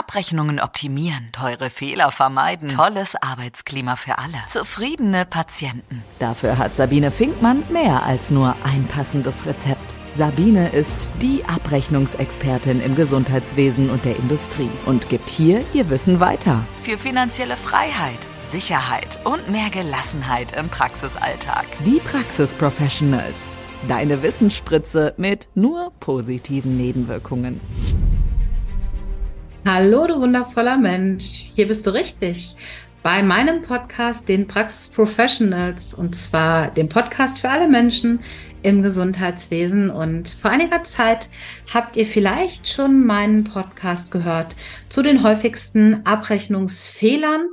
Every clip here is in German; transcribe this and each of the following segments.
Abrechnungen optimieren, teure Fehler vermeiden, tolles Arbeitsklima für alle, zufriedene Patienten. Dafür hat Sabine Finkmann mehr als nur ein passendes Rezept. Sabine ist die Abrechnungsexpertin im Gesundheitswesen und der Industrie und gibt hier ihr Wissen weiter. Für finanzielle Freiheit, Sicherheit und mehr Gelassenheit im Praxisalltag. Die Praxisprofessionals. Deine Wissensspritze mit nur positiven Nebenwirkungen. Hallo, du wundervoller Mensch. Hier bist du richtig. Bei meinem Podcast, den Praxis Professionals, und zwar dem Podcast für alle Menschen im Gesundheitswesen. Und vor einiger Zeit habt ihr vielleicht schon meinen Podcast gehört zu den häufigsten Abrechnungsfehlern.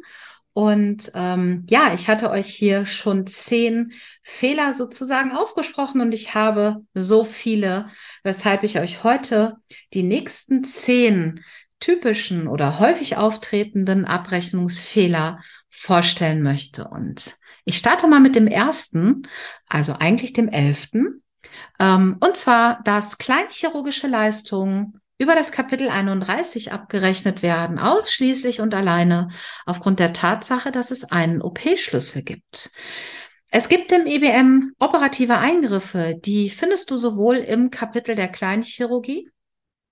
Und ähm, ja, ich hatte euch hier schon zehn Fehler sozusagen aufgesprochen und ich habe so viele, weshalb ich euch heute die nächsten zehn typischen oder häufig auftretenden Abrechnungsfehler vorstellen möchte. Und ich starte mal mit dem ersten, also eigentlich dem elften. Ähm, und zwar, dass kleinchirurgische Leistungen über das Kapitel 31 abgerechnet werden, ausschließlich und alleine aufgrund der Tatsache, dass es einen OP-Schlüssel gibt. Es gibt im EBM operative Eingriffe, die findest du sowohl im Kapitel der Kleinchirurgie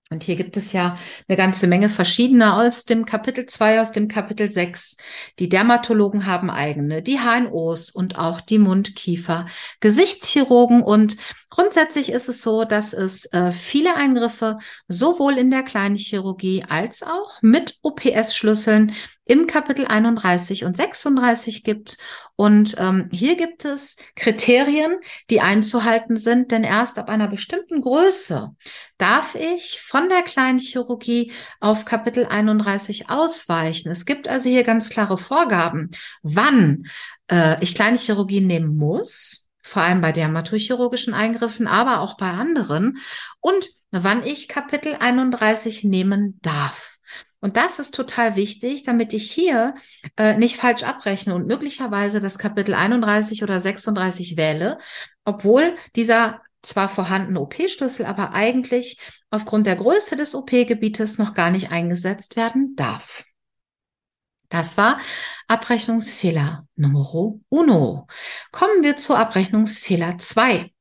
und hier gibt es ja eine ganze Menge verschiedener aus dem Kapitel 2, aus dem Kapitel 6. Die Dermatologen haben eigene, die HNOs und auch die Mundkiefer, Gesichtschirurgen und grundsätzlich ist es so, dass es äh, viele Eingriffe sowohl in der Kleinchirurgie als auch mit OPS-Schlüsseln im Kapitel 31 und 36 gibt. Und ähm, hier gibt es Kriterien, die einzuhalten sind, denn erst ab einer bestimmten Größe darf ich von der Kleinchirurgie auf Kapitel 31 ausweichen. Es gibt also hier ganz klare Vorgaben, wann äh, ich Kleinchirurgie nehmen muss, vor allem bei dermatochirurgischen Eingriffen, aber auch bei anderen, und wann ich Kapitel 31 nehmen darf. Und das ist total wichtig, damit ich hier äh, nicht falsch abrechne und möglicherweise das Kapitel 31 oder 36 wähle, obwohl dieser zwar vorhandene OP-Schlüssel, aber eigentlich aufgrund der Größe des OP-Gebietes noch gar nicht eingesetzt werden darf. Das war Abrechnungsfehler Nummer uno. Kommen wir zu Abrechnungsfehler zwei.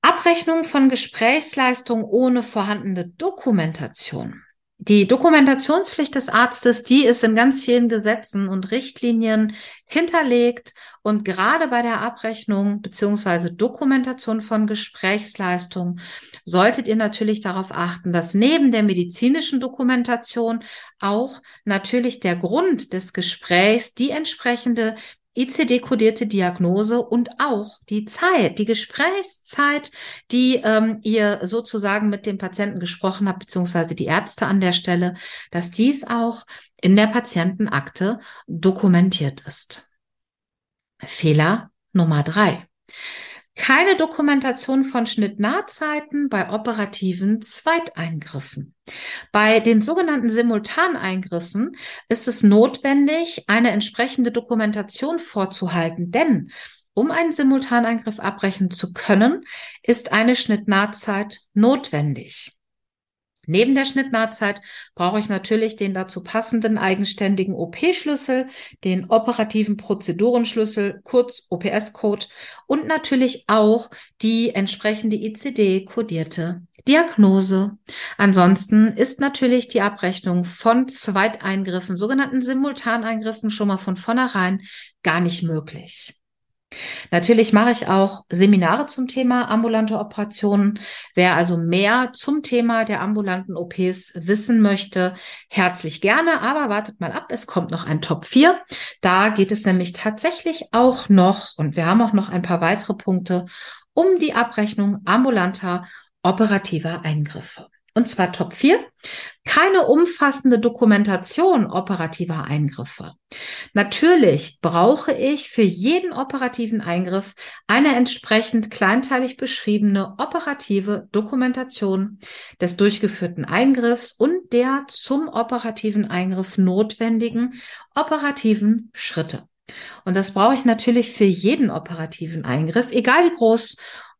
Abrechnung von Gesprächsleistung ohne vorhandene Dokumentation. Die Dokumentationspflicht des Arztes, die ist in ganz vielen Gesetzen und Richtlinien hinterlegt und gerade bei der Abrechnung beziehungsweise Dokumentation von Gesprächsleistungen solltet ihr natürlich darauf achten, dass neben der medizinischen Dokumentation auch natürlich der Grund des Gesprächs die entsprechende ICD-kodierte Diagnose und auch die Zeit, die Gesprächszeit, die ähm, ihr sozusagen mit dem Patienten gesprochen habt, beziehungsweise die Ärzte an der Stelle, dass dies auch in der Patientenakte dokumentiert ist. Fehler Nummer drei keine Dokumentation von Schnittnahzeiten bei operativen Zweiteingriffen. Bei den sogenannten Simultaneingriffen ist es notwendig, eine entsprechende Dokumentation vorzuhalten, denn um einen Simultaneingriff abbrechen zu können, ist eine Schnittnahzeit notwendig. Neben der Schnittnahtzeit brauche ich natürlich den dazu passenden eigenständigen OP-Schlüssel, den operativen Prozedurenschlüssel, kurz OPS-Code und natürlich auch die entsprechende ICD-kodierte Diagnose. Ansonsten ist natürlich die Abrechnung von Zweiteingriffen, sogenannten Simultaneingriffen, schon mal von vornherein gar nicht möglich. Natürlich mache ich auch Seminare zum Thema ambulante Operationen. Wer also mehr zum Thema der ambulanten OPs wissen möchte, herzlich gerne. Aber wartet mal ab, es kommt noch ein Top 4. Da geht es nämlich tatsächlich auch noch, und wir haben auch noch ein paar weitere Punkte, um die Abrechnung ambulanter operativer Eingriffe. Und zwar Top 4. Keine umfassende Dokumentation operativer Eingriffe. Natürlich brauche ich für jeden operativen Eingriff eine entsprechend kleinteilig beschriebene operative Dokumentation des durchgeführten Eingriffs und der zum operativen Eingriff notwendigen operativen Schritte. Und das brauche ich natürlich für jeden operativen Eingriff, egal wie groß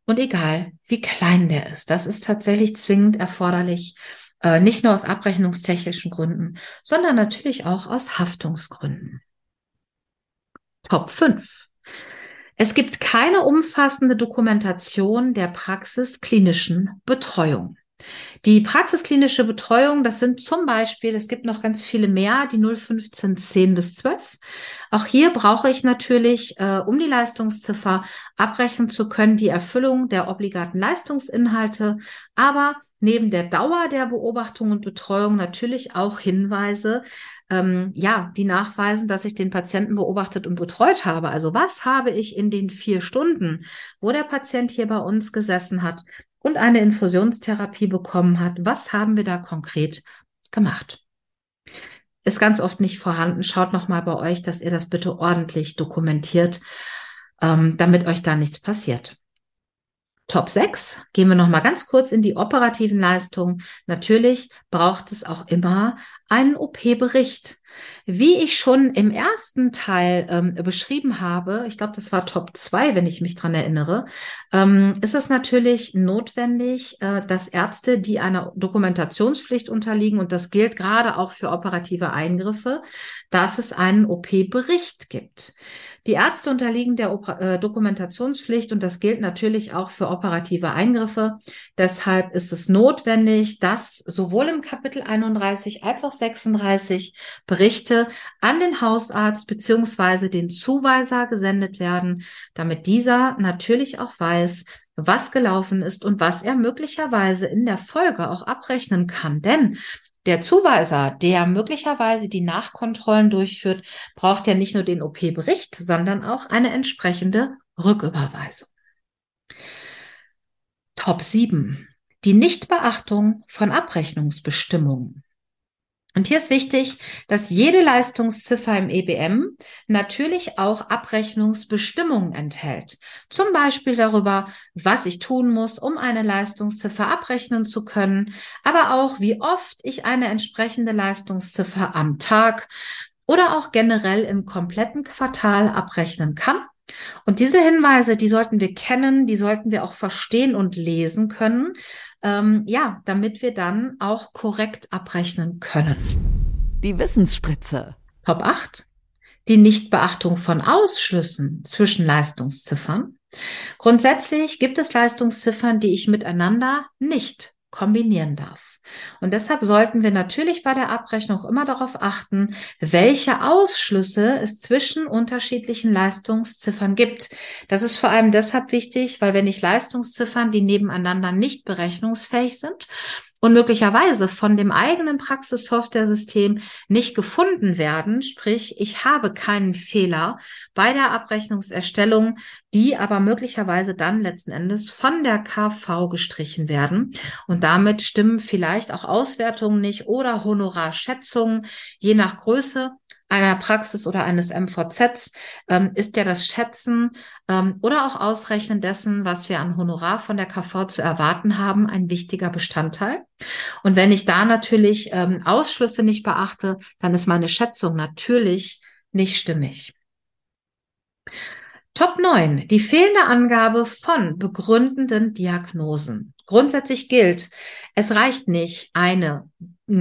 und egal, wie klein der ist, das ist tatsächlich zwingend erforderlich Äh, nicht nur aus abrechnungstechnischen Gründen, sondern natürlich auch aus Haftungsgründen. Top 5. Es gibt keine umfassende Dokumentation der praxisklinischen Betreuung. Die praxisklinische Betreuung, das sind zum Beispiel, es gibt noch ganz viele mehr, die 015 10 bis 12. Auch hier brauche ich natürlich, äh, um die Leistungsziffer abbrechen zu können, die Erfüllung der obligaten Leistungsinhalte, aber neben der Dauer der Beobachtung und Betreuung natürlich auch Hinweise, ähm, ja, die nachweisen, dass ich den Patienten beobachtet und betreut habe. Also was habe ich in den vier Stunden, wo der Patient hier bei uns gesessen hat und eine Infusionstherapie bekommen hat, was haben wir da konkret gemacht? Ist ganz oft nicht vorhanden. Schaut noch mal bei euch, dass ihr das bitte ordentlich dokumentiert, ähm, damit euch da nichts passiert. Top 6 gehen wir noch mal ganz kurz in die operativen Leistungen. Natürlich braucht es auch immer einen OP-Bericht. Wie ich schon im ersten Teil ähm, beschrieben habe, ich glaube, das war Top 2, wenn ich mich dran erinnere, ähm, ist es natürlich notwendig, äh, dass Ärzte, die einer Dokumentationspflicht unterliegen, und das gilt gerade auch für operative Eingriffe, dass es einen OP-Bericht gibt. Die Ärzte unterliegen der Oper äh, Dokumentationspflicht und das gilt natürlich auch für operative Eingriffe. Deshalb ist es notwendig, dass sowohl im Kapitel 31 als auch 36 Berichte an den Hausarzt beziehungsweise den Zuweiser gesendet werden, damit dieser natürlich auch weiß, was gelaufen ist und was er möglicherweise in der Folge auch abrechnen kann. Denn der Zuweiser, der möglicherweise die Nachkontrollen durchführt, braucht ja nicht nur den OP-Bericht, sondern auch eine entsprechende Rücküberweisung. Top 7. Die Nichtbeachtung von Abrechnungsbestimmungen. Und hier ist wichtig, dass jede Leistungsziffer im EBM natürlich auch Abrechnungsbestimmungen enthält. Zum Beispiel darüber, was ich tun muss, um eine Leistungsziffer abrechnen zu können, aber auch, wie oft ich eine entsprechende Leistungsziffer am Tag oder auch generell im kompletten Quartal abrechnen kann. Und diese Hinweise, die sollten wir kennen, die sollten wir auch verstehen und lesen können, ähm, ja, damit wir dann auch korrekt abrechnen können. Die Wissensspritze. Top 8. Die Nichtbeachtung von Ausschlüssen zwischen Leistungsziffern. Grundsätzlich gibt es Leistungsziffern, die ich miteinander nicht kombinieren darf. Und deshalb sollten wir natürlich bei der Abrechnung immer darauf achten, welche Ausschlüsse es zwischen unterschiedlichen Leistungsziffern gibt. Das ist vor allem deshalb wichtig, weil wenn ich Leistungsziffern, die nebeneinander nicht berechnungsfähig sind und möglicherweise von dem eigenen Praxissoftware-System nicht gefunden werden, sprich ich habe keinen Fehler bei der Abrechnungserstellung, die aber möglicherweise dann letzten Endes von der KV gestrichen werden. Und damit stimmen vielleicht auch Auswertungen nicht oder Honorarschätzungen je nach Größe einer Praxis oder eines MVZs ähm, ist ja das Schätzen ähm, oder auch Ausrechnen dessen, was wir an Honorar von der KV zu erwarten haben, ein wichtiger Bestandteil. Und wenn ich da natürlich ähm, Ausschlüsse nicht beachte, dann ist meine Schätzung natürlich nicht stimmig. Top 9. Die fehlende Angabe von begründenden Diagnosen. Grundsätzlich gilt, es reicht nicht, eine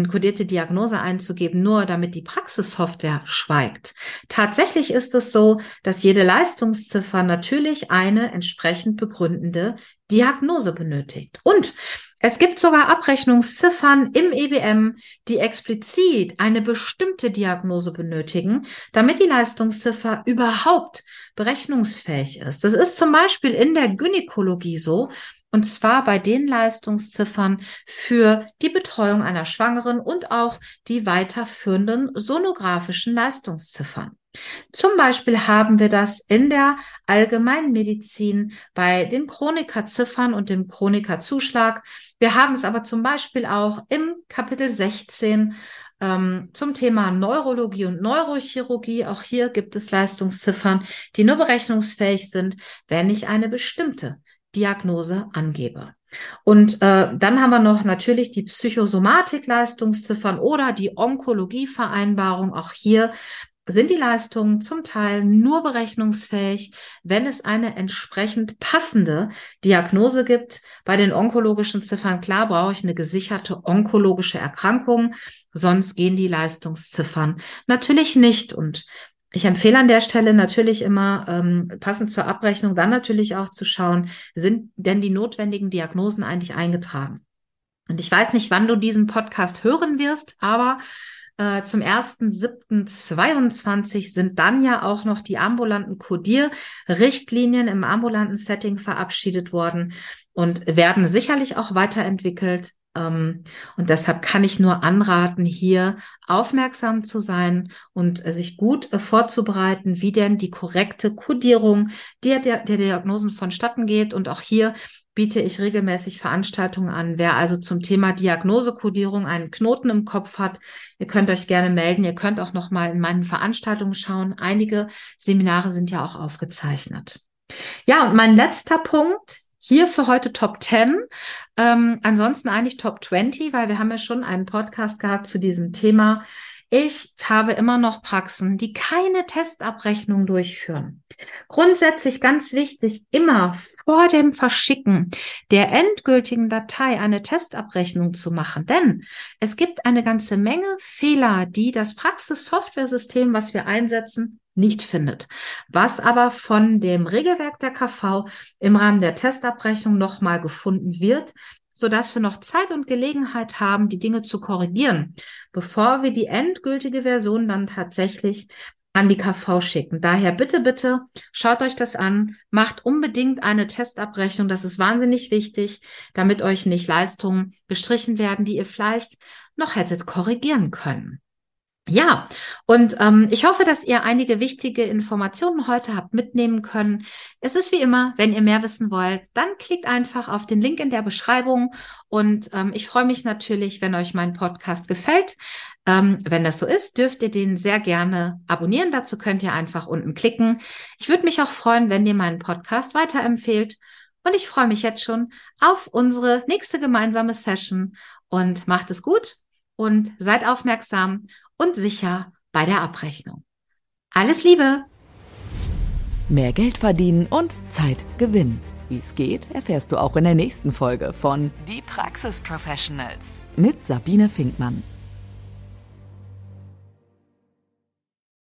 kodierte Diagnose einzugeben, nur damit die Praxissoftware schweigt. Tatsächlich ist es so, dass jede Leistungsziffer natürlich eine entsprechend begründende Diagnose benötigt. Und es gibt sogar Abrechnungsziffern im EBM, die explizit eine bestimmte Diagnose benötigen, damit die Leistungsziffer überhaupt berechnungsfähig ist. Das ist zum Beispiel in der Gynäkologie so, und zwar bei den Leistungsziffern für die Betreuung einer Schwangeren und auch die weiterführenden sonografischen Leistungsziffern. Zum Beispiel haben wir das in der Allgemeinmedizin bei den Chronikerziffern und dem Chronikerzuschlag. Wir haben es aber zum Beispiel auch im Kapitel 16 ähm, zum Thema Neurologie und Neurochirurgie. Auch hier gibt es Leistungsziffern, die nur berechnungsfähig sind, wenn ich eine bestimmte Diagnose angebe. Und äh, dann haben wir noch natürlich die Psychosomatik-Leistungsziffern oder die Onkologie-Vereinbarung. Auch hier sind die Leistungen zum Teil nur berechnungsfähig, wenn es eine entsprechend passende Diagnose gibt. Bei den onkologischen Ziffern, klar, brauche ich eine gesicherte onkologische Erkrankung, sonst gehen die Leistungsziffern natürlich nicht. Und ich empfehle an der Stelle natürlich immer, ähm, passend zur Abrechnung, dann natürlich auch zu schauen, sind denn die notwendigen Diagnosen eigentlich eingetragen? Und ich weiß nicht, wann du diesen Podcast hören wirst, aber äh, zum 1.7.22 sind dann ja auch noch die ambulanten Codierrichtlinien im ambulanten Setting verabschiedet worden und werden sicherlich auch weiterentwickelt. Ähm, und deshalb kann ich nur anraten, hier aufmerksam zu sein und äh, sich gut äh, vorzubereiten, wie denn die korrekte Kodierung der, der, der Diagnosen vonstatten geht. Und auch hier biete ich regelmäßig Veranstaltungen an. Wer also zum Thema Diagnosekodierung einen Knoten im Kopf hat, ihr könnt euch gerne melden. Ihr könnt auch noch mal in meinen Veranstaltungen schauen. Einige Seminare sind ja auch aufgezeichnet. Ja, und mein letzter Punkt hier für heute Top 10. Ähm, ansonsten eigentlich Top 20, weil wir haben ja schon einen Podcast gehabt zu diesem Thema. Ich habe immer noch Praxen, die keine Testabrechnung durchführen. Grundsätzlich ganz wichtig, immer vor dem Verschicken der endgültigen Datei eine Testabrechnung zu machen. Denn es gibt eine ganze Menge Fehler, die das Praxissoftware-System, was wir einsetzen, nicht findet. Was aber von dem Regelwerk der KV im Rahmen der Testabrechnung nochmal gefunden wird, sodass wir noch Zeit und Gelegenheit haben, die Dinge zu korrigieren, bevor wir die endgültige Version dann tatsächlich an die KV schicken. Daher bitte, bitte schaut euch das an, macht unbedingt eine Testabrechnung. Das ist wahnsinnig wichtig, damit euch nicht Leistungen gestrichen werden, die ihr vielleicht noch hättet korrigieren können. Ja, und ähm, ich hoffe, dass ihr einige wichtige Informationen heute habt mitnehmen können. Es ist wie immer, wenn ihr mehr wissen wollt, dann klickt einfach auf den Link in der Beschreibung. Und ähm, ich freue mich natürlich, wenn euch mein Podcast gefällt. Ähm, wenn das so ist, dürft ihr den sehr gerne abonnieren. Dazu könnt ihr einfach unten klicken. Ich würde mich auch freuen, wenn ihr meinen Podcast weiterempfehlt. Und ich freue mich jetzt schon auf unsere nächste gemeinsame Session. Und macht es gut und seid aufmerksam und sicher bei der Abrechnung. Alles Liebe! Mehr Geld verdienen und Zeit gewinnen. Wie es geht, erfährst du auch in der nächsten Folge von Die Praxis Professionals mit Sabine Finkmann.